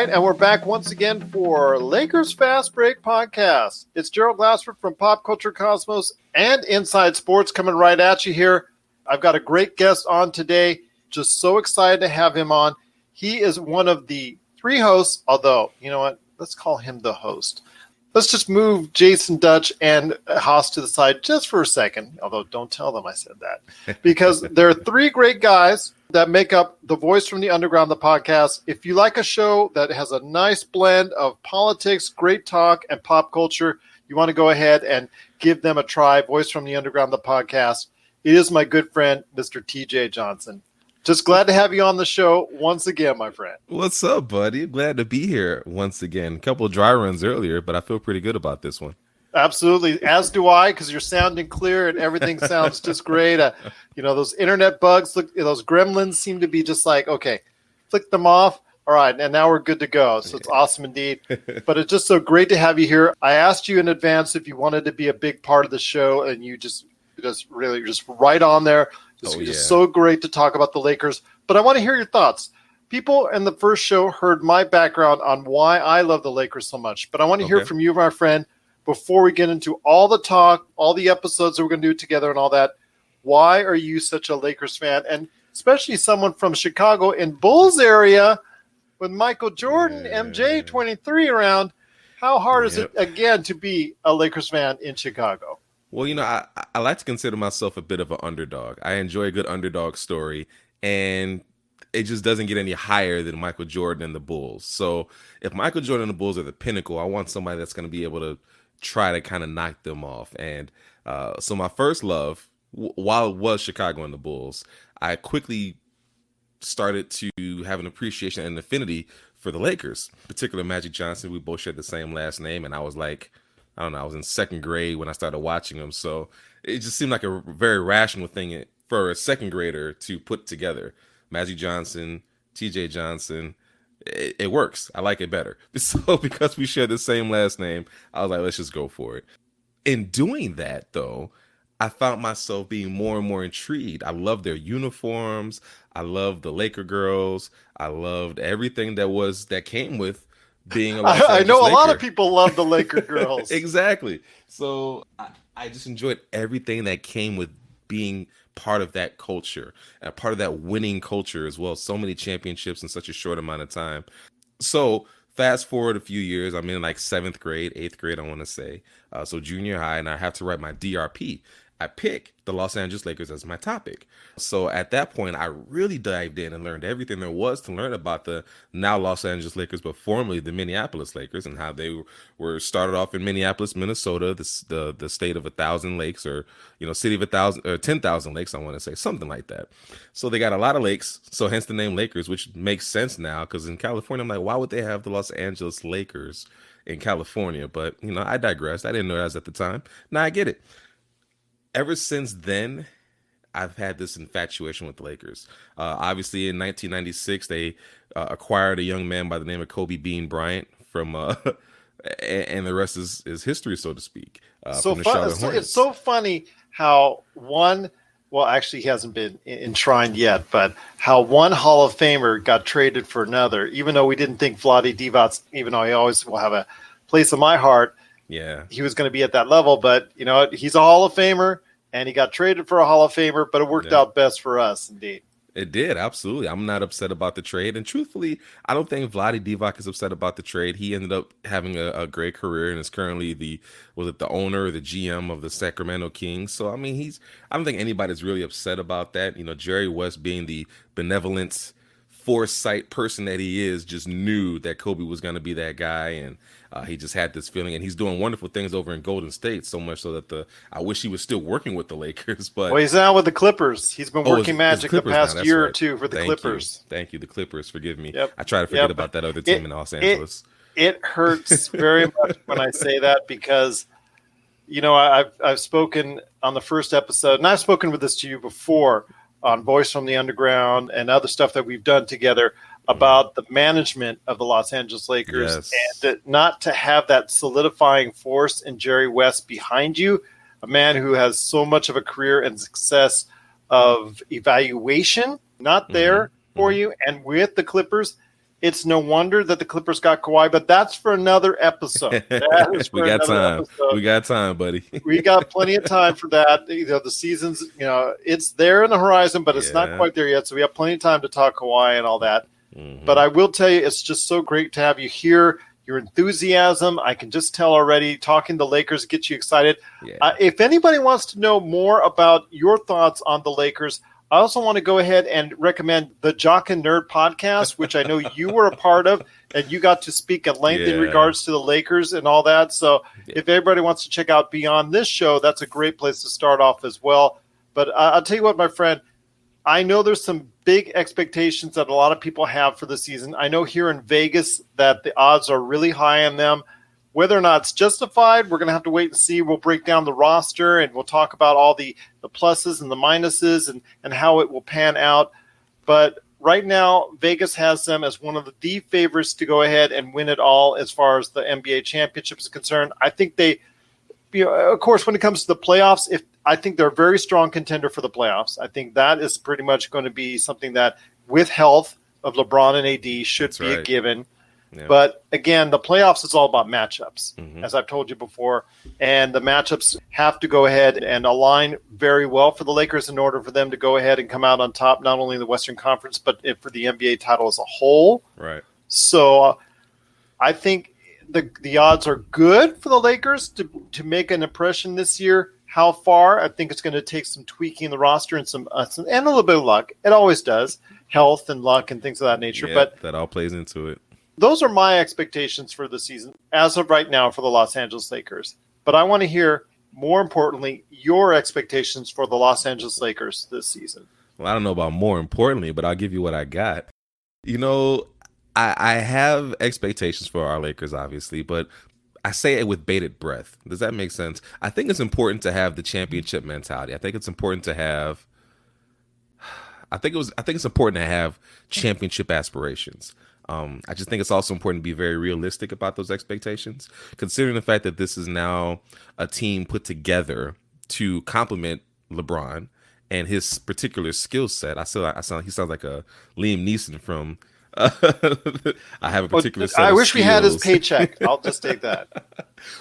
right, and we're back once again for Lakers Fast Break podcast. It's Gerald Glassford from Pop Culture Cosmos and Inside Sports coming right at you here. I've got a great guest on today. Just so excited to have him on. He is one of the three hosts, although, you know what? Let's call him the host. Let's just move Jason Dutch and Haas to the side just for a second, although don't tell them I said that. Because there are three great guys that make up the voice from the underground the podcast. If you like a show that has a nice blend of politics great talk and pop culture you want to go ahead and give them a try. Voice from the underground the podcast. It is my good friend mr tj johnson. Just glad to have you on the show once again my friend. What's up buddy? Glad to be here once again. A couple of dry runs earlier but i feel pretty good about this one Absolutely, as do I, because you're sounding clear and everything sounds just great. Uh, you know, those internet bugs, look, those gremlins seem to be just like, okay, flick them off. All right, and now we're good to go. So it's awesome indeed. But it's just so great to have you here. I asked you in advance if you wanted to be a big part of the show, and you just just really just right on there. It's Oh, yeah. just so great to talk about the Lakers. But I want to hear your thoughts. People in the first show heard my background on why I love the Lakers so much, but I want to hear from you, my friend, before we get into all the talk, all the episodes that we're going to do together and all that. Why are you such a Lakers fan? And especially someone from Chicago in Bulls area with Michael Jordan, Yeah. MJ 23 around. How hard is it, again, to be a Lakers fan in Chicago? Well, you know, I, I like to consider myself a bit of an underdog. I enjoy a good underdog story, and it just doesn't get any higher than Michael Jordan and the Bulls. So if Michael Jordan and the Bulls are the pinnacle, I want somebody that's going to be able to try to kind of knock them off. And uh, so my first love, w- while it was Chicago and the Bulls, I quickly started to have an appreciation and affinity for the Lakers, particular Magic Johnson. We both shared the same last name, and I was like, I don't know, I was in second grade when I started watching them, so it just seemed like a very rational thing for a second grader to put together. Magic Johnson, T.J. Johnson, it, it works. I like it better. So because we share the same last name, I was like, let's just go for it. In doing that, though, I found myself being more and more intrigued. I love their uniforms. I love the Laker girls. I loved everything that was that came with being a I, I know a lot of people love the Laker girls. exactly. So I, I just enjoyed everything that came with being part of that culture and part of that winning culture as well. So many championships in such a short amount of time. So fast forward a few years, I'm in like seventh grade, eighth grade, I want to say. Uh, so junior high, and I have to write my DRP. I pick the Los Angeles Lakers as my topic. So at that point, I really dived in and learned everything there was to learn about the now Los Angeles Lakers, but formerly the Minneapolis Lakers, and how they were started off in Minneapolis, Minnesota, the the, the state of a thousand lakes, or you know, city of a thousand or ten thousand lakes. I want to say something like that. So they got a lot of lakes, so hence the name Lakers, which makes sense now because in California, I'm like, why would they have the Los Angeles Lakers in California? But you know, I digressed. I didn't know that at the time. Now I get it ever since then, I've had this infatuation with the Lakers. Uh, obviously, in 1996, they uh, acquired a young man by the name of Kobe Bean Bryant from, uh, and the rest is, is history, so to speak. Uh, so fun, Charlotte it's, so funny how one well actually he hasn't been enshrined yet but how one hall of famer got traded for another even though we didn't think Vlade Divac even though he always will have a place in my heart yeah, he was going to be at that level but you know he's a hall of famer and he got traded for a hall of famer but it worked Yeah. out best for us indeed It did, absolutely. I'm not upset about the trade. And truthfully, I don't think Vlade Divac is upset about the trade. He ended up having a, a great career and is currently the was it the owner or the GM of the Sacramento Kings. So I mean he's I don't think anybody's really upset about that. You know, Jerry West being the benevolent foresight person that he is just knew that Kobe was going to be that guy and uh, he just had this feeling and he's doing wonderful things over in Golden State so much so that the I wish he was still working with the Lakers but well he's now with the Clippers he's been Oh, it's- working it's magic the past year or two for the Thank Clippers You. Thank you, the Clippers. Forgive me. Yep. I try to forget Yep. about that other team It- in Los it- Angeles. it hurts very much when I say that because you know I- I've I've spoken on the first episode and I've spoken with this to you before on Voice from the Underground and other stuff that we've done together about the management of the Los Angeles Lakers Yes. and that not to have that solidifying force in Jerry West behind you, a man who has so much of a career and success of evaluation not there for Mhm. you and with the Clippers It's no wonder that the Clippers got Kawhi, but that's for another episode. we got time. Episode. We got time, buddy. we got plenty of time for that. You know, the season's, you know, it's there in the horizon, but it's yeah. not quite there yet. So we have plenty of time to talk Kawhi and all that. Mm-hmm. But I will tell you, it's just so great to have you here. Your enthusiasm, I can just tell already. Talking the Lakers gets you excited. Yeah. Uh, if anybody wants to know more about your thoughts on the Lakers, I also want to go ahead and recommend the Jock and Nerd podcast, which I know you were a part of, and you got to speak at length yeah. in regards to the Lakers and all that. So, if everybody wants to check out beyond this show, that's a great place to start off as well. But uh, I'll tell you what, my friend, I know there's some big expectations that a lot of people have for the season. I know here in Vegas that the odds are really high on them. Whether or not it's justified, we're going to have to wait and see. We'll break down the roster and we'll talk about all the, the pluses and the minuses and, and how it will pan out. But right now, Vegas has them as one of the, the favorites to go ahead and win it all as far as the NBA championship is concerned. I think they, you know, of course, when it comes to the playoffs, if I think they're a very strong contender for the playoffs. I think that is pretty much going to be something that, with health of LeBron and AD, should That's be right. a given. Yeah. But again, the playoffs is all about matchups, mm-hmm. as I've told you before. And the matchups have to go ahead and align very well for the Lakers in order for them to go ahead and come out on top, not only in the Western Conference, but for the NBA title as a whole. Right. So uh, I think the the odds are good for the Lakers to, to make an impression this year. How far? I think it's going to take some tweaking the roster and some, uh, some, and a little bit of luck. It always does, health and luck and things of that nature. Yeah, but that all plays into it. Those are my expectations for the season as of right now for the Los Angeles Lakers. But I want to hear more importantly your expectations for the Los Angeles Lakers this season. Well, I don't know about more importantly, but I'll give you what I got. You know, I, I have expectations for our Lakers, obviously, but I say it with bated breath. Does that make sense? I think it's important to have the championship mentality. I think it's important to have I think it was I think it's important to have championship aspirations. Um, I just think it's also important to be very realistic about those expectations, considering the fact that this is now a team put together to complement LeBron and his particular skill set. I still I sound he sounds like a Liam Neeson from I have a particular. Well, I wish we had his paycheck. I'll just take that.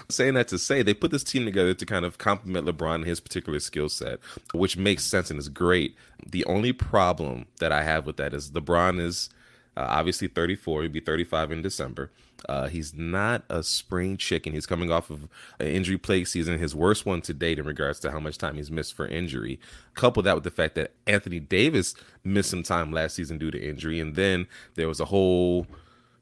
Saying that to say, they put this team together to kind of complement LeBron and his particular skill set, which makes sense and is great. The only problem that I have with that is LeBron is uh, obviously 34. He'll be 35 in December. Uh, he's not a spring chicken. He's coming off of an injury plague season, his worst one to date in regards to how much time he's missed for injury. Couple that with the fact that Anthony Davis missed some time last season due to injury, and then there was a whole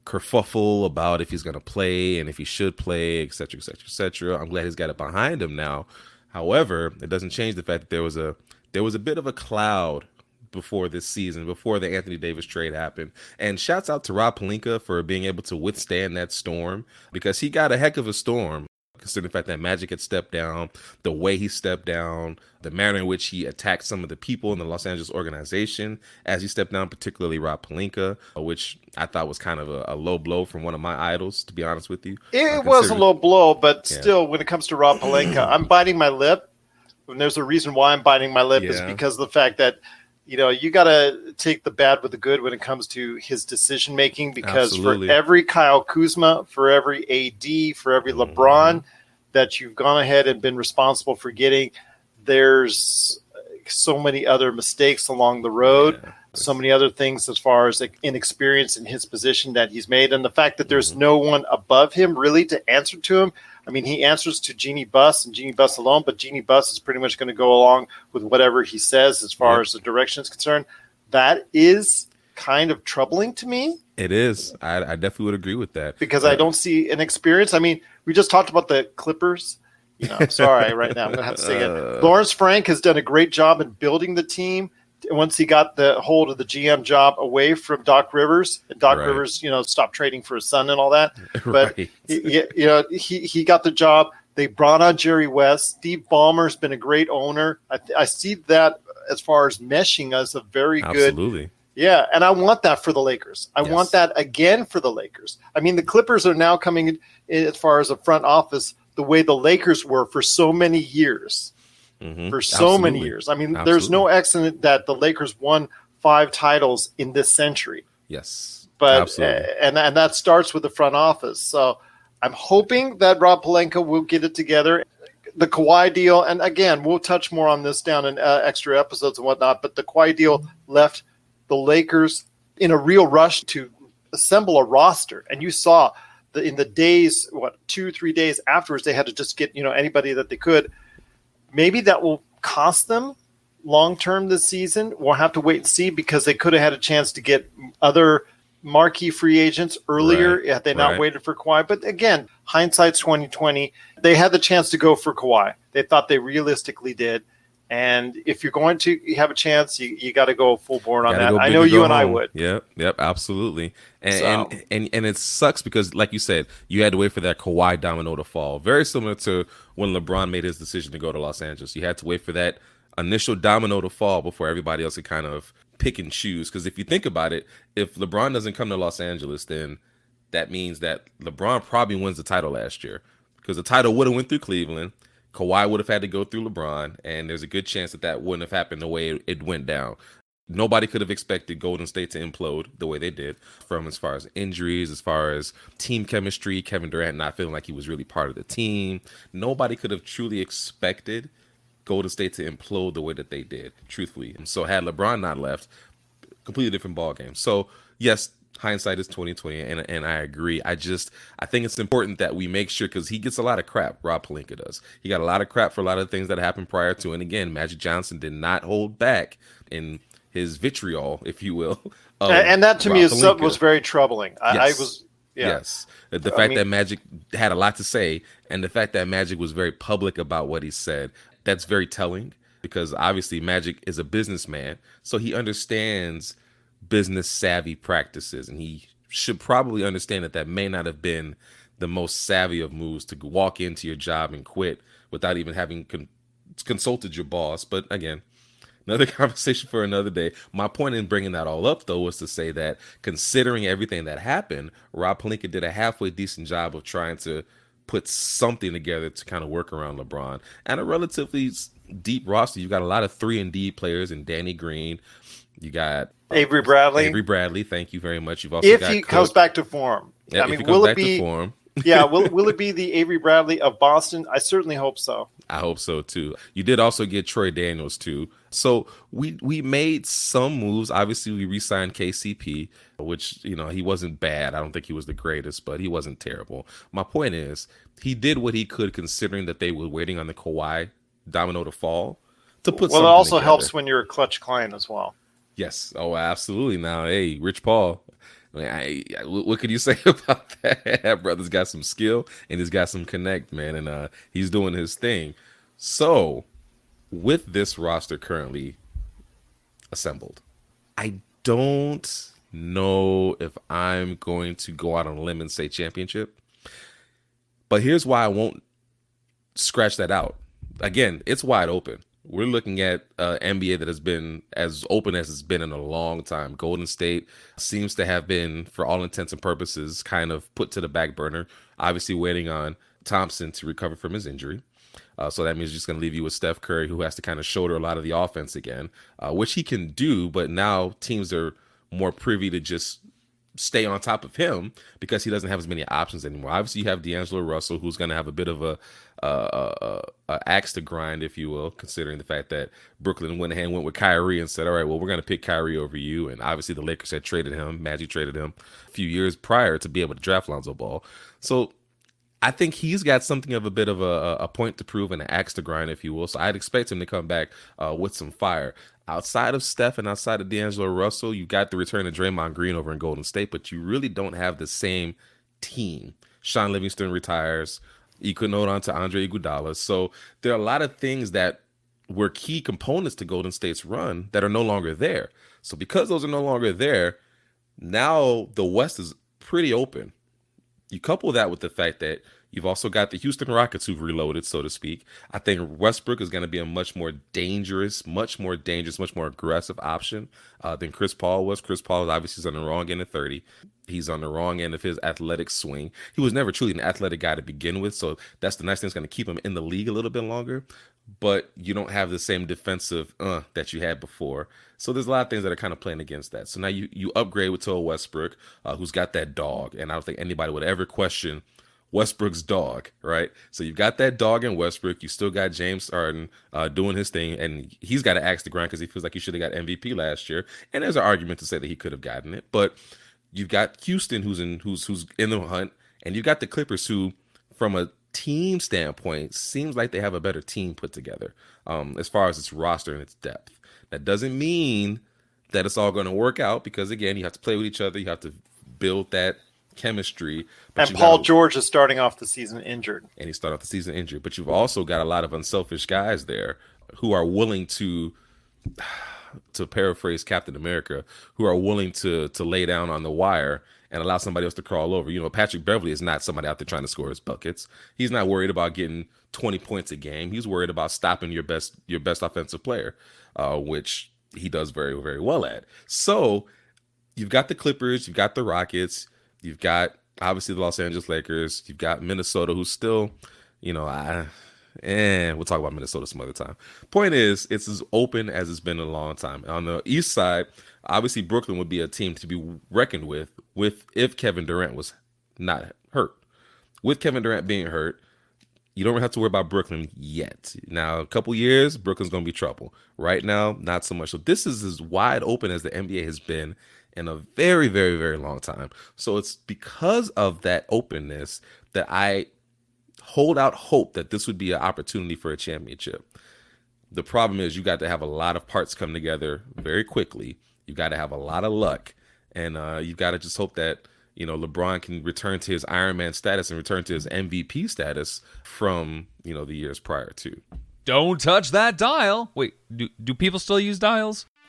kerfuffle about if he's going to play and if he should play, etc., etc., etc. I'm glad he's got it behind him now. However, it doesn't change the fact that there was a there was a bit of a cloud before this season, before the Anthony Davis trade happened. And shouts out to Rob Pelinka for being able to withstand that storm because he got a heck of a storm. Considering the fact that Magic had stepped down, the way he stepped down, the manner in which he attacked some of the people in the Los Angeles organization as he stepped down, particularly Rob Pelinka, which I thought was kind of a, a low blow from one of my idols, to be honest with you. It uh, was a low blow, but yeah. still, when it comes to Rob Pelinka, I'm biting my lip. And there's a reason why I'm biting my lip yeah. is because of the fact that you know, you got to take the bad with the good when it comes to his decision making because Absolutely. for every Kyle Kuzma, for every AD, for every mm-hmm. LeBron that you've gone ahead and been responsible for getting, there's so many other mistakes along the road, yeah. so many other things as far as inexperience in his position that he's made, and the fact that there's mm-hmm. no one above him really to answer to him I mean, he answers to Jeanie Buss and Jeanie Buss alone, but Jeanie Buss is pretty much going to go along with whatever he says as far as the direction is concerned. That is kind of troubling to me. It is. I, I definitely would agree with that because I don't see an experience. I mean, we just talked about the Clippers. You know, I'm sorry, right now I'm going to have to say it. Uh. Lawrence Frank has done a great job in building the team once he got the hold of the GM job away from Doc Rivers, and Doc right. Rivers, you know, stopped trading for his son and all that. But right. he, you know, he he got the job. They brought on Jerry West. Steve Ballmer's been a great owner. I, I see that as far as meshing as a very good. Absolutely. Yeah, and I want that for the Lakers. I yes. want that again for the Lakers. I mean, the Clippers are now coming as far as a front office the way the Lakers were for so many years mm-hmm. for so Absolutely. many years. I mean, Absolutely. there's no accident that the Lakers won five titles in this century. Yes. but uh, and and that starts with the front office. So I'm hoping that Rob Pelinka will get it together. The Kawhi deal, and again, we'll touch more on this down in uh, extra episodes and whatnot. But the Kawhi deal left the Lakers in a real rush to assemble a roster, and you saw the, in the days, what two, three days afterwards, they had to just get you know anybody that they could. Maybe that will cost them long term this season. We'll have to wait and see because they could have had a chance to get other marquee free agents earlier right, had they not right. waited for Kawhi. But again, hindsight's twenty twenty. They had the chance to go for Kawhi. They thought they realistically did. And if you're going to have a chance, you, you got to go full board on that. I know you and home. I would. Yep, yep, absolutely. And, so. and, and and it sucks because, like you said, you had to wait for that Kawhi domino to fall. Very similar to when LeBron made his decision to go to Los Angeles. You had to wait for that initial domino to fall before everybody else could kind of pick and choose. Because if you think about it, if LeBron doesn't come to Los Angeles, then that means that LeBron probably wins the title last year because the title would have went through Cleveland. Kawhi would have had to go through LeBron, and there's a good chance that that wouldn't have happened the way it, went down. Nobody could have expected Golden State to implode the way they did, from as far as injuries, as far as team chemistry, Kevin Durant not feeling like he was really part of the team. Nobody could have truly expected Golden State to implode the way that they did, truthfully. And so had LeBron not left, completely different ball game. So yes, hindsight is 2020 and, and i agree i just i think it's important that we make sure because he gets a lot of crap rob Pelinka does he got a lot of crap for a lot of things that happened prior to and again magic johnson did not hold back in his vitriol if you will and, that to rob me is, was very troubling I, yes. I was yeah. Yes. The fact I mean, that Magic had a lot to say and the fact that Magic was very public about what he said, that's very telling because obviously Magic is a businessman, so he understands business savvy practices, and he should probably understand that that may not have been the most savvy of moves to walk into your job and quit without even having con- consulted your boss. But again, another conversation for another day. My point in bringing that all up, though, was to say that considering everything that happened, Rob Pelinka did a halfway decent job of trying to put something together to kind of work around LeBron and a relatively deep roster. You've got a lot of three and D players and Danny Green. You got Avery Bradley. Avery Bradley, thank you very much. You've also if he Cook. comes back to form. Yeah, I mean, will it be form? yeah, will will it be the Avery Bradley of Boston? I certainly hope so. I hope so too. You did also get Troy Daniels too. So we we made some moves. Obviously, we re-signed KCP, which you know he wasn't bad. I don't think he was the greatest, but he wasn't terrible. My point is, he did what he could, considering that they were waiting on the Kawhi domino to fall. To put well, it also together. helps when you're a Klutch client as well. Yes. Oh, absolutely. Now, hey, Rich Paul, I mean, I, I, what could you say about that? that brother's got some skill and he's got some connect, man, and uh, he's doing his thing. So, with this roster currently assembled, I don't know if I'm going to go out on a limb and say championship. But here's why I won't scratch that out. Again, it's wide open we're looking at uh, NBA that has been as open as it's been in a long time. Golden State seems to have been, for all intents and purposes, kind of put to the back burner. Obviously, waiting on Thompson to recover from his injury. Uh, so that means just going to leave you with Steph Curry, who has to kind of shoulder a lot of the offense again, uh, which he can do. But now teams are more privy to just stay on top of him because he doesn't have as many options anymore. Obviously, you have D'Angelo Russell, who's going to have a bit of a, a, a, axe to grind, if you will, considering the fact that Brooklyn went ahead and went with Kyrie and said, "All right, well, we're going to pick Kyrie over you." And obviously, the Lakers had traded him. Magic traded him a few years prior to be able to draft Lonzo Ball. So I think he's got something of a bit of a, a point to prove and an axe to grind, if you will. So I'd expect him to come back uh, with some fire. Outside of Steph and outside of D'Angelo Russell, you got the return of Draymond Green over in Golden State, but you really don't have the same team. Shaun Livingston retires. On to Andre Iguodala. So there are a lot of things that were key components to Golden State's run that are no longer there. So because those are no longer there, now the West is pretty open. You couple that with the fact that you've also got the Houston Rockets who've reloaded, so to speak. I think Westbrook is going to be a much more dangerous, much more dangerous, much more aggressive option uh, than Chris Paul was. Chris Paul is obviously on the wrong end of 30. He's on the wrong end of his athletic swing. He was never truly an athletic guy to begin with, so that's the nice thing that's going to keep him in the league a little bit longer. but you don't have the same defensive uh that you had before. So there's a lot of things that are kind of playing against that. So now you you upgrade with Toa Westbrook, uh, who's got that dog, and I don't think anybody would ever question Westbrook's dog, right? So you've got that dog in Westbrook. You still got James Harden uh, doing his thing, and he's got to axe the ground because he feels like he should have got MVP last year. And there's an argument to say that he could have gotten it, but you've got Houston who's in who's who's in the hunt, and you've got the Clippers who, from a team standpoint, seems like they have a better team put together um, as far as its roster and its depth. That doesn't mean that it's all going to work out because again, you have to play with each other. You have to build that chemistry. and Paul gotta, George is starting off the season injured. And he started off the season injured. But you've also got a lot of unselfish guys there who are willing to to paraphrase Captain America, who are willing to to lay down on the wire and allow somebody else to crawl over. You know, Patrick Beverley is not somebody out there trying to score his buckets. He's not worried about getting 20 points a game. He's worried about stopping your best your best offensive player, uh, which he does very very well at. So you've got the Clippers, you've got the Rockets, You've got obviously the Los Angeles Lakers. You've got Minnesota, who's still, you know, I and we'll talk about Minnesota some other time. Point is, it's as open as it's been in a long time. On the East side, obviously Brooklyn would be a team to be reckoned with, with if Kevin Durant was not hurt. With Kevin Durant being hurt, you don't have to worry about Brooklyn yet. Now, a couple years, Brooklyn's going to be trouble. Right now, not so much. So this is as wide open as the NBA has been in a very, very, very long time. So it's because of that openness that I hold out hope that this would be an opportunity for a championship. The problem is you got to have a lot of parts come together very quickly. You got to have a lot of luck, and uh, you got to just hope that you know LeBron can return to his Iron Man status and return to his MVP status from you know the years prior to. Don't touch that dial. Wait, do do people still use dials?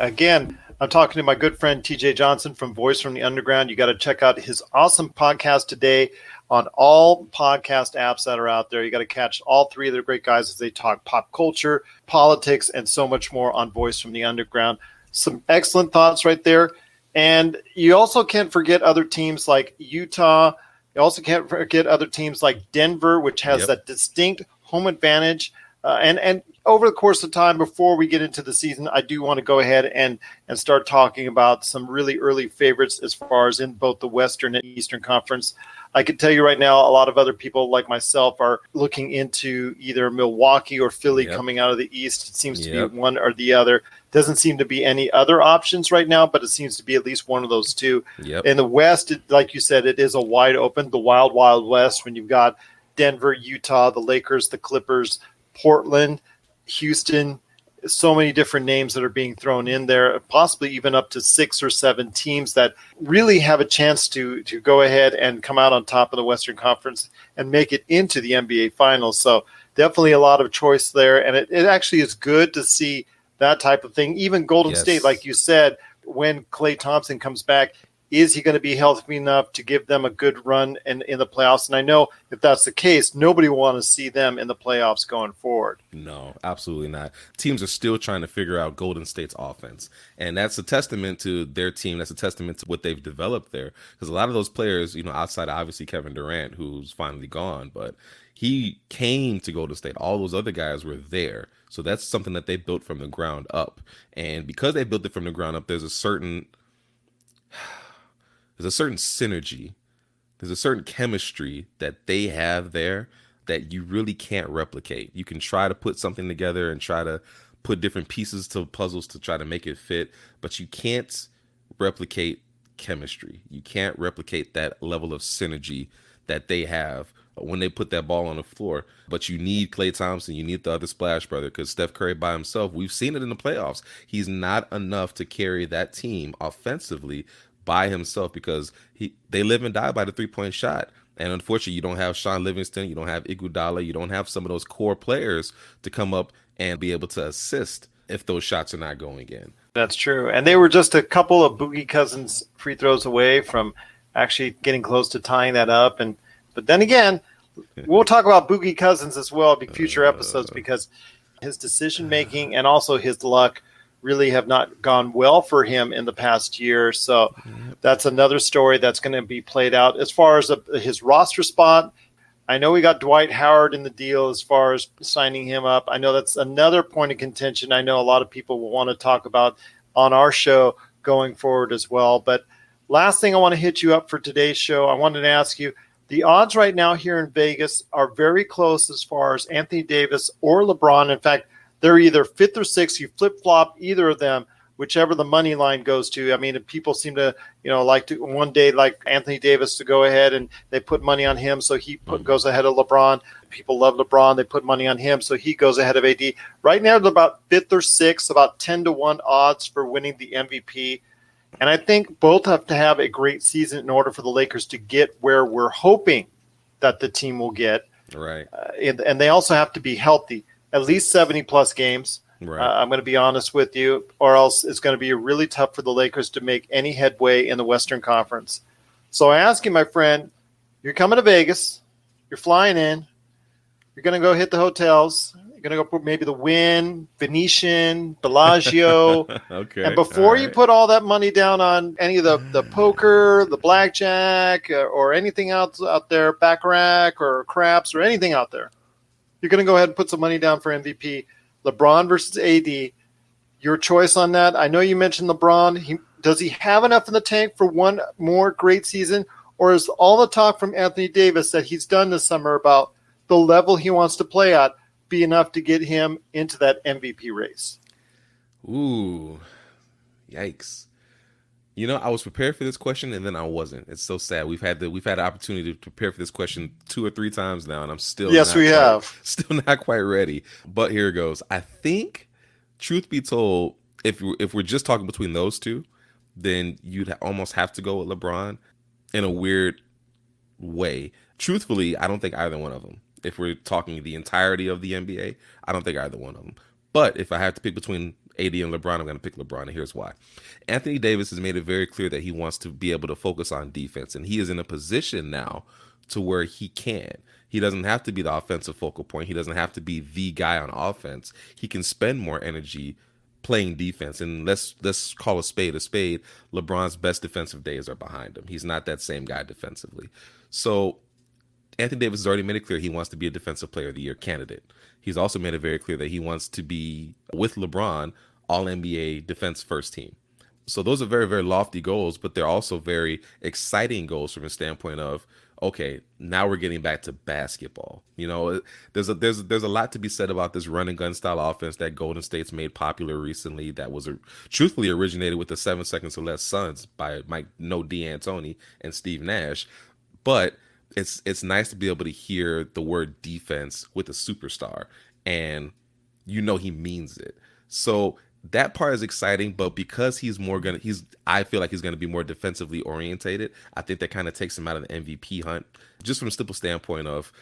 again, I'm talking to my good friend TJ Johnson from Voice from the Underground. You got to check out his awesome podcast today on all podcast apps that are out there. You got to catch all three of the great guys as they talk pop culture, politics, and so much more on Voice from the Underground. Some excellent thoughts right there. And you also can't forget other teams like Utah. You also can't forget other teams like Denver, which has yep. that distinct home advantage. Uh, and and over the course of time, before we get into the season, I do want to go ahead and and start talking about some really early favorites as far as in both the Western and Eastern Conference. I can tell you right now, a lot of other people like myself are looking into either Milwaukee or Philly yep. coming out of the East. It seems to yep. be one or the other. Doesn't seem to be any other options right now, but it seems to be at least one of those two. Yep. In the West, it, like you said, it is a wide open, the wild, wild West when you've got Denver, Utah, the Lakers, the Clippers, Portland, Houston, so many different names that are being thrown in there, possibly even up to six or seven teams that really have a chance to to go ahead and come out on top of the Western Conference and make it into the NBA Finals. So definitely a lot of choice there, and it, it actually is good to see that type of thing. Even Golden yes. State, like you said, when Klay Thompson comes back, is he going to be healthy enough to give them a good run in, in the playoffs? And I know if that's the case, nobody will want to see them in the playoffs going forward. No, absolutely not. Teams are still trying to figure out Golden State's offense. And that's a testament to their team. That's a testament to what they've developed there. Because a lot of those players, you know, outside obviously Kevin Durant, who's finally gone, but he came to Golden State. All those other guys were there. So that's something that they built from the ground up. And because they built it from the ground up, there's a certain there's a certain synergy, there's a certain chemistry that they have there that you really can't replicate. You can try to put something together and try to put different pieces to puzzles to try to make it fit, but you can't replicate chemistry. You can't replicate that level of synergy that they have when they put that ball on the floor. But you need Klay Thompson, you need the other splash brother because Steph Curry by himself, we've seen it in the playoffs. He's not enough to carry that team offensively by himself because he they live and die by the three point shot. And unfortunately, you don't have Shaun Livingston, you don't have Iguodala, you don't have some of those core players to come up and be able to assist if those shots are not going in. That's true. And they were just a couple of Boogie Cousins free throws away from actually getting close to tying that up. And but then again, we'll talk about Boogie Cousins as well in future uh, episodes because his decision making and also his luck really have not gone well for him in the past year. So that's another story that's going to be played out. As far as his roster spot, I know we got Dwight Howard in the deal as far as signing him up. I know that's another point of contention. I know a lot of people will want to talk about on our show going forward as well. But last thing I want to hit you up for today's show, I wanted to ask you the odds right now here in Vegas are very close as far as Anthony Davis or LeBron. In fact, they're either fifth or sixth. You flip flop either of them whichever the money line goes to. I mean, people seem to, you know, like to one day like Anthony Davis to go ahead and they put money on him, so he put, goes ahead of LeBron. People love LeBron; they put money on him, so he goes ahead of AD. Right now, they're about fifth or sixth, about ten to one odds for winning the MVP. And I think both have to have a great season in order for the Lakers to get where we're hoping that the team will get. Right. Uh, and, and they also have to be healthy, at least 70 plus games. Right. Uh, I'm going to be honest with you, or else it's going to be really tough for the Lakers to make any headway in the Western Conference. So I ask you, my friend, you're coming to Vegas, you're flying in, you're going to go hit the hotels, you're going to go maybe the Wynn, Venetian, Bellagio. okay. And before All you put all that money down on any of the, the poker, the blackjack, uh, or anything else out there, baccarat or craps or anything out there, you're going to go ahead and put some money down for MVP. LeBron versus AD. Your choice on that. I know you mentioned LeBron. He, does he have enough in the tank for one more great season, or is all the talk from Anthony Davis that he's done this summer about the level he wants to play at be enough to get him into that MVP race? Ooh, yikes! You know, I was prepared for this question, and then I wasn't. It's so sad. We've had the we've had the opportunity to prepare for this question two or three times now, and I'm still Yes, not we quite- have. still not quite ready. But here it goes. I think, truth be told, if you- if we're just talking between those two, then you'd almost have to go with LeBron in a weird way. Truthfully, I don't think either one of them. If we're talking the entirety of the NBA, I don't think either one of them. But if I have to pick between AD and LeBron, I'm going to pick LeBron, and here's why. Anthony Davis has made it very clear that he wants to be able to focus on defense, and he is in a position now to where he can. He doesn't have to be the offensive focal point. He doesn't have to be the guy on offense. He can spend more energy playing defense. And let's let's call a spade a spade. LeBron's best defensive days are behind him. He's not that same guy defensively. So Anthony Davis has already made it clear he wants to be a defensive player of the year candidate. He's also made it very clear that he wants to be with LeBron all NBA defense first team. So those are very, very lofty goals, but they're also very exciting goals from a standpoint of okay, now we're getting back to basketball. You know, uh, there's a there's there's a lot to be said about this run and gun style offense that Golden State's made popular recently. That was a, truthfully originated with the seven seconds or less Suns by Mike No D'Antoni and Steve Nash, but it's it's nice to be able to hear the word defense with a superstar, and you know he means it. So that part is exciting, but because he's more gonna he's I feel like he's gonna be more defensively orientated. I think that kind of takes him out of the MVP hunt. Just from a simple standpoint of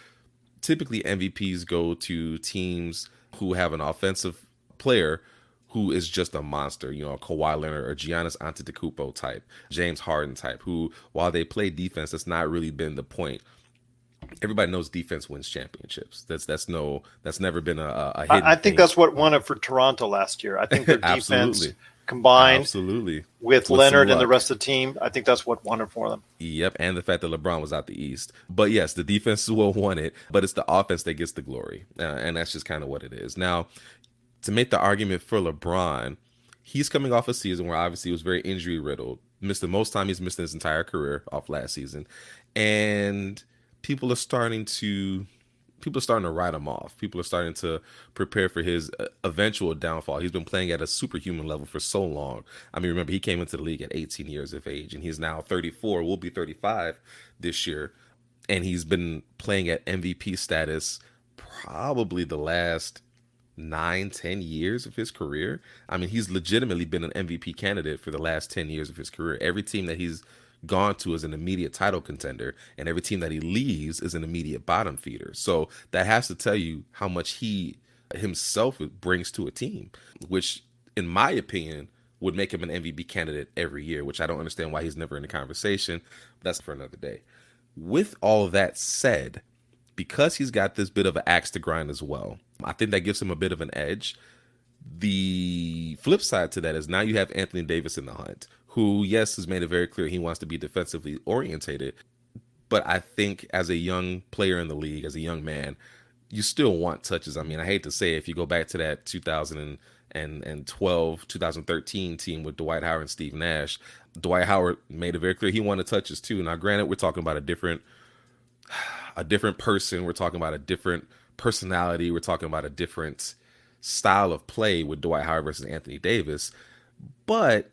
typically MVPs go to teams who have an offensive player who is just a monster, you know, Kawhi Leonard or Giannis Antetokounmpo type, James Harden type, who while they play defense, that's not really been the point. Everybody knows defense wins championships. That's that's no that's never been a, a hidden I, I think that's what won it for Toronto last year. I think their defense combined absolutely with, some Leonard and the rest of the team, I think that's what won it for them. Yep, and the fact that LeBron was out the East. But yes, the defense will won it, but it's the offense that gets the glory, uh, and that's just kind of what it is. Now, to make the argument for LeBron, he's coming off a season where obviously he was very injury riddled, missed the most time he's missed in his entire career off last season, and people are starting to people are starting to write him off. People are starting to prepare for his uh, eventual downfall. He's been playing at a superhuman level for so long. I mean, remember he came into the league at 18 years of age, and he's now 34. Will be 35 this year, and he's been playing at MVP status probably the last nine, ten years of his career. I mean, he's legitimately been an MVP candidate for the last 10 years of his career. Every team that he's gone to is an immediate title contender, and every team that he leaves is an immediate bottom feeder. So that has to tell you how much he himself brings to a team, which, in my opinion, would make him an MVP candidate every year, which I don't understand why he's never in the conversation. That's for another day. With all that said, because he's got this bit of an axe to grind as well, I think that gives him a bit of an edge. The flip side to that is now you have Anthony Davis in the hunt, who, yes, has made it very clear he wants to be defensively orientated. But I think as a young player in the league, as a young man, you still want touches. I mean, I hate to say it, if you go back to that 2012, 2013 team with Dwight Howard and Steve Nash, Dwight Howard made it very clear he wanted touches too. Now, granted, we're talking about a different a different person. We're talking about a different personality. We're talking about a different style of play with Dwight Howard versus Anthony Davis. But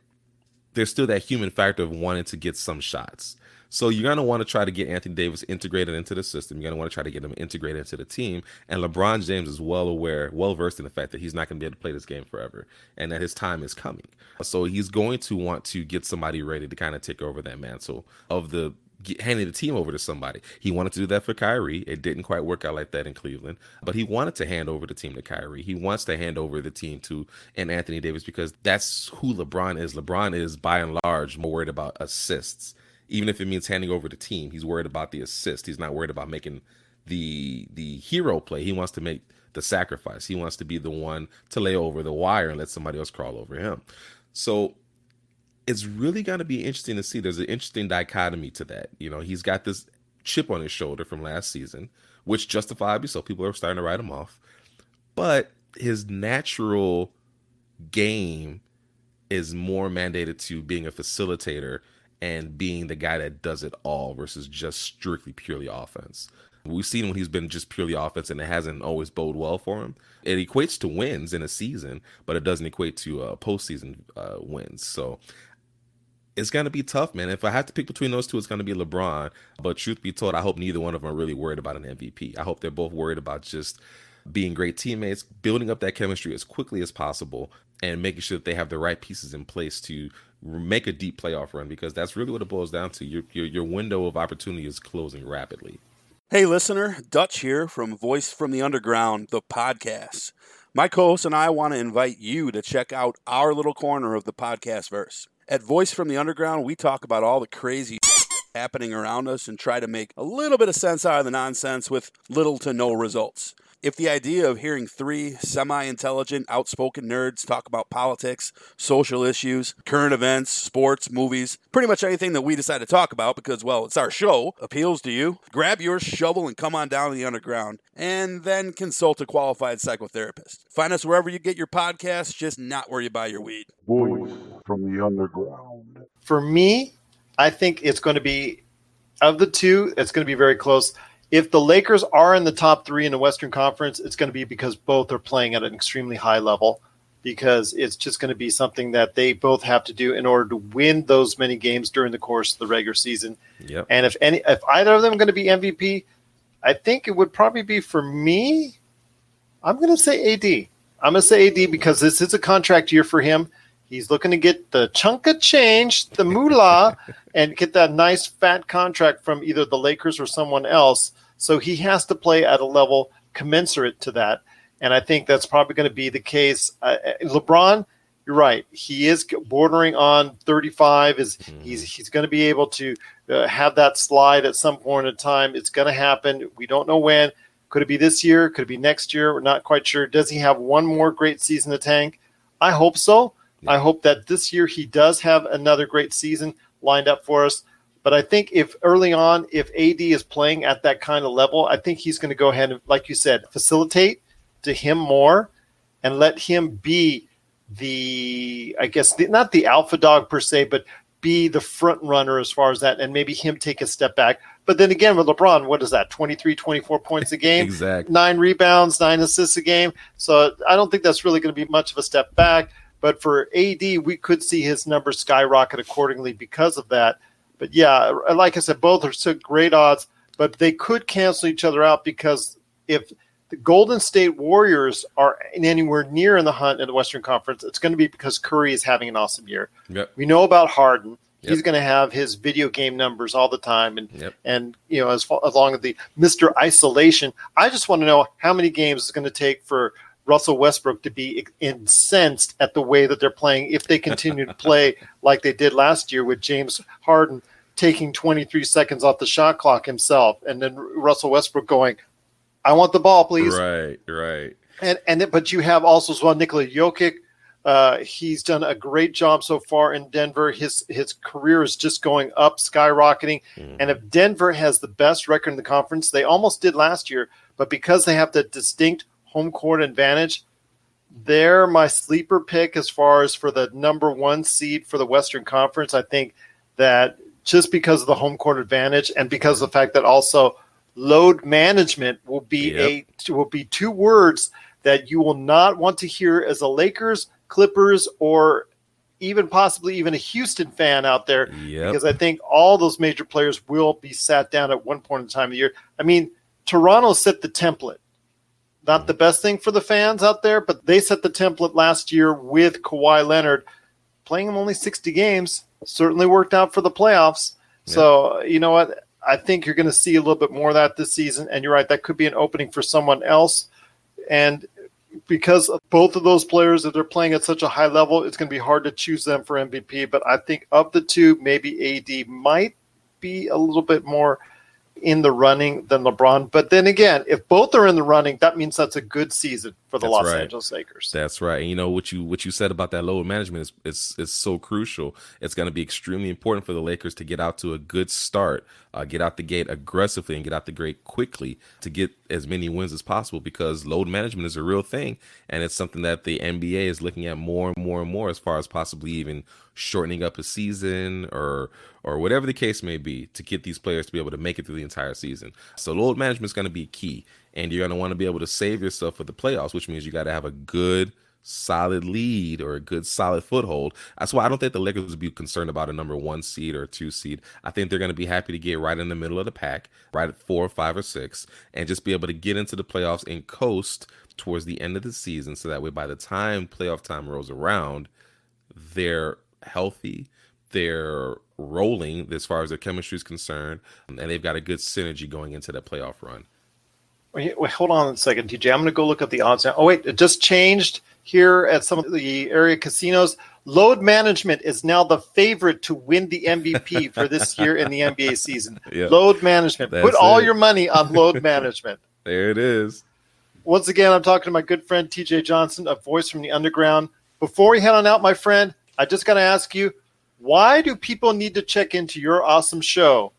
there's still that human factor of wanting to get some shots. So you're going to want to try to get Anthony Davis integrated into the system. You're going to want to try to get him integrated into the team. And LeBron James is well aware, well versed in the fact that he's not going to be able to play this game forever and that his time is coming. So he's going to want to get somebody ready to kind of take over that mantle of the get, handing the team over to somebody. He wanted to do that for Kyrie. It didn't quite work out like that in Cleveland, but he wanted to hand over the team to Kyrie. He wants to hand over the team to and Anthony Davis because that's who LeBron is. LeBron is by and large more worried about assists, even if it means handing over the team. He's worried about the assist. He's not worried about making the the hero play. He wants to make the sacrifice. He wants to be the one to lay over the wire and let somebody else crawl over him. So it's really going to be interesting to see. There's an interesting dichotomy to that. You know, he's got this chip on his shoulder from last season, which justifiably so people are starting to write him off. But his natural game is more mandated to being a facilitator and being the guy that does it all versus just strictly purely offense. We've seen when he's been just purely offense and it hasn't always bode well for him. It equates to wins in a season, but it doesn't equate to uh, postseason uh, wins. So it's to be tough, man. If I have to pick between those two, it's to be LeBron. But truth be told, I hope neither one of them are really worried about an MVP. I hope they're both worried about just being great teammates, building up that chemistry as quickly as possible, and making sure that they have the right pieces in place to make a deep playoff run because that's really what it boils down to. Your, your, your window of opportunity is closing rapidly. Hey, listener, Dutch here from Voice from the Underground, the podcast. My co host and I want to invite you to check out our little corner of the podcast verse. At Voice from the Underground, we talk about all the crazy happening around us and try to make a little bit of sense out of the nonsense with little to no results. If the idea of hearing three semi intelligent, outspoken nerds talk about politics, social issues, current events, sports, movies, pretty much anything that we decide to talk about because, well, it's our show, appeals to you, grab your shovel and come on down to the underground and then consult a qualified psychotherapist. Find us wherever you get your podcasts, just not where you buy your weed. Voice from the underground. For me, I think it's going to be of the two, it's going to be very close. If the Lakers are in the top three in the Western Conference, it's going to be because both are playing at an extremely high level. Because it's just going to be something that they both have to do in order to win those many games during the course of the regular season. Yep. And if any, if either of them are going to be MVP, I think it would probably be for me. I'm going to say AD. I'm going to say AD because this is a contract year for him. He's looking to get the chunk of change, the moolah, and get that nice fat contract from either the Lakers or someone else. So he has to play at a level commensurate to that. And I think that's probably going to be the case. Uh, LeBron, you're right. He is bordering on 35. Is Mm-hmm. he's he's going to be able to uh, have that slide at some point in time? It's going to happen. We don't know when. Could it be this year? Could it be next year? We're not quite sure. Does he have one more great season to tank? I hope so. I hope that this year he does have another great season lined up for us. But I think if early on, if AD is playing at that kind of level, I think he's going to go ahead and, like you said, facilitate to him more and let him be the, I guess, the, not the alpha dog per se, but be the front runner as far as that, and maybe him take a step back. But then again, with LeBron, what is that, 23, 24 points a game? Exactly. Nine rebounds, nine assists a game. So I don't think that's really going to be much of a step back. But for AD, we could see his numbers skyrocket accordingly because of that. But yeah, like I said, both are so great odds, but they could cancel each other out because if the Golden State Warriors are anywhere near in the hunt in the Western Conference, it's going to be because Curry is having an awesome year. Yep. We know about Harden. He's going to have his video game numbers all the time, and Yep. and you know as as long as the Mister Isolation. I just want to know how many games it's going to take for Russell Westbrook to be incensed at the way that they're playing if they continue to play like they did last year with James Harden taking 23 seconds off the shot clock himself, and then Russell Westbrook going, "I want the ball, please." Right, right. And and but you have also as well Nikola Jokic. Uh, he's done a great job so far in Denver. His his career is just going up, skyrocketing. Mhm. And if Denver has the best record in the conference, they almost did last year, but because they have the distinct home court advantage, they're my sleeper pick as far as for the number one seed for the Western Conference. I think that just because of the home court advantage and because of the fact that also load management will be a will be two words that you will not want to hear as a Lakers, Clippers, or even possibly even a Houston fan out there Yep. because I think all those major players will be sat down at one point in time of the year. I mean, Toronto set the template. Not the best thing for the fans out there, but they set the template last year with Kawhi Leonard playing him only 60 games. Certainly worked out for the playoffs. So, you know what? I think you're going to see a little bit more of that this season. And you're right, that could be an opening for someone else. And because of both of those players, if they're playing at such a high level, it's going to be hard to choose them for MVP. But I think of the two, maybe AD might be a little bit more in the running than LeBron. But then again, if both are in the running, that means that's a good season for the That's Los right. Angeles Lakers. That's right. And you know what you what you said about that load management is is is so crucial. It's going to be extremely important for the Lakers to get out to a good start, uh, get out the gate aggressively, and get out the gate quickly to get as many wins as possible. Because load management is a real thing, and it's something that the NBA is looking at more and more and more as far as possibly even shortening up a season or or whatever the case may be to get these players to be able to make it through the entire season. So load management is going to be key, and you're going to want to be able to save yourself for the playoffs, which means you got to have a good solid lead or a good solid foothold. That's why I don't think the Lakers would be concerned about a number one seed or a two seed. I think they're going to be happy to get right in the middle of the pack, right at four or five or six, and just be able to get into the playoffs and coast towards the end of the season. So that way, by the time playoff time rolls around, they're healthy, they're rolling as far as their chemistry is concerned, and they've got a good synergy going into that playoff run. Wait, wait, hold on a second, TJ. I'm going to go look at the odds now. Oh, wait, it just changed here at some of the area casinos. Load management is now the favorite to win the MVP for this year in the NBA season. Yeah. Load management. Put That's all it. your money on load management. There it is. Once again, I'm talking to my good friend TJ Johnson, a voice from the underground. Before we head on out, my friend, I just got to ask you why do people need to check into your awesome show,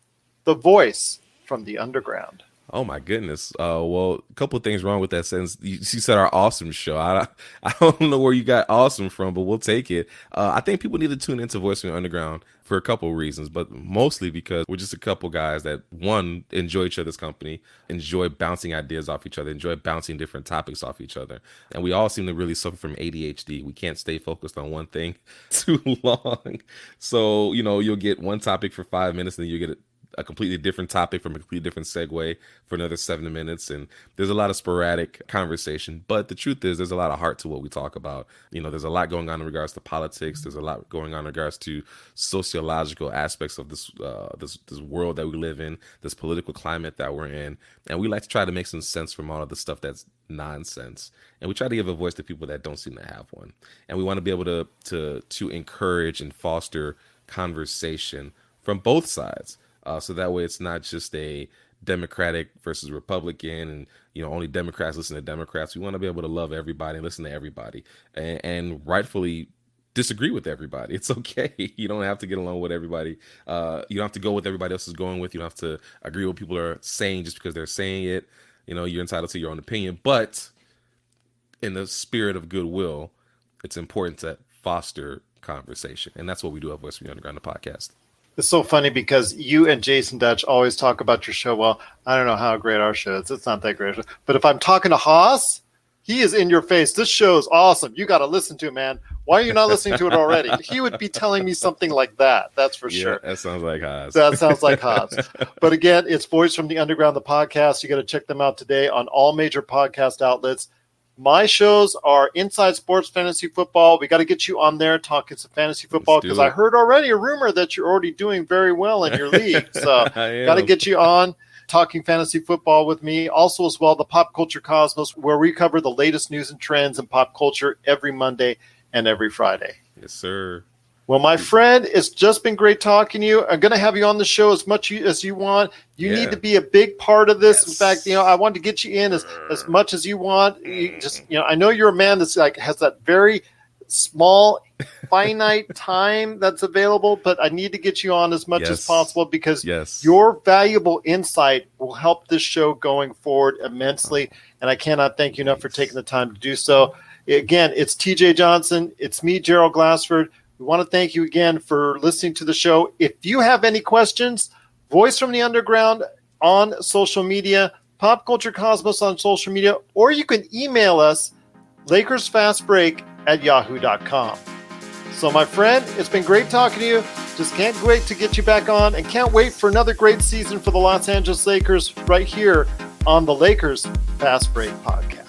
The Voice from the Underground? Oh my goodness. Uh, well, a couple things wrong with that sentence. You, you said our awesome show. I I don't know where you got awesome from, but we'll take it. Uh, I think people need to tune into Voice from Underground for a couple reasons, but mostly because we're just a couple guys that one enjoy each other's company, enjoy bouncing ideas off each other, enjoy bouncing different topics off each other, and we all seem to really suffer from ADHD. We can't stay focused on one thing too long. So you know, you'll get one topic for five minutes, and then you get a completely different topic from a completely different segue for another seven minutes. And there's a lot of sporadic conversation but the truth is there's a lot of heart to what we talk about. You know there's a lot going on in regards to politics. There's a lot going on in regards to sociological aspects of this uh, this this world that we live in this political climate that we're in. And we like to try to make some sense from all of the stuff that's nonsense. And we try to give a voice to people that don't seem to have one. And we want to be able to to to encourage and foster conversation from both sides uh, so that way it's not just a democratic versus republican and you know only democrats listen to democrats. We want to be able to love everybody and listen to everybody and, and rightfully disagree with everybody. It's okay. You don't have to get along with everybody. Uh, you don't have to go with everybody else is going with. You don't have to agree with people are saying just because they're saying it. You know you're entitled to your own opinion but in the spirit of goodwill it's important to foster conversation and that's what we do at the underground the podcast It's so funny because you and Jason Dutch always talk about your show. Well, I don't know how great our show is. It's not that great. But if I'm talking to Haas, he is in your face. This show is awesome. You got to listen to it, man. Why are you not listening to it already? he would be telling me something like that. That's for yeah, sure. that sounds like Haas. That sounds like Haas. But again, it's Voice from the Underground, the podcast. You got to check them out today on all major podcast outlets. My shows are Inside Sports Fantasy Football. We got to get you on there talking some fantasy football because I heard already a rumor that you're already doing very well in your league. So I got to get you on talking fantasy football with me. Also, as well, the Pop Culture Cosmos, where we cover the latest news and trends in pop culture every Monday and every Friday. Yes, sir. Well, my friend, it's just been great talking to you. I'm going to have you on the show as much as you want. You Yeah. need to be a big part of this. In fact, you know, I want to get you in as, as much as you want. You mm. just, you know, I know you're a man that's like has that very small, finite time that's available, but I need to get you on as much as possible because Yes. your valuable insight will help this show going forward immensely. And I cannot thank you enough for taking the time to do so. Again, it's TJ Johnson. It's me, Gerald Glassford. We want to thank you again for listening to the show. If you have any questions, Voice from the Underground on social media, Pop Culture Cosmos on social media, or you can email us, LakersFastBreak at yahoo.com. So, my friend, it's been great talking to you. Just can't wait to get you back on and can't wait for another great season for the Los Angeles Lakers right here on the Lakers Fast Break Podcast.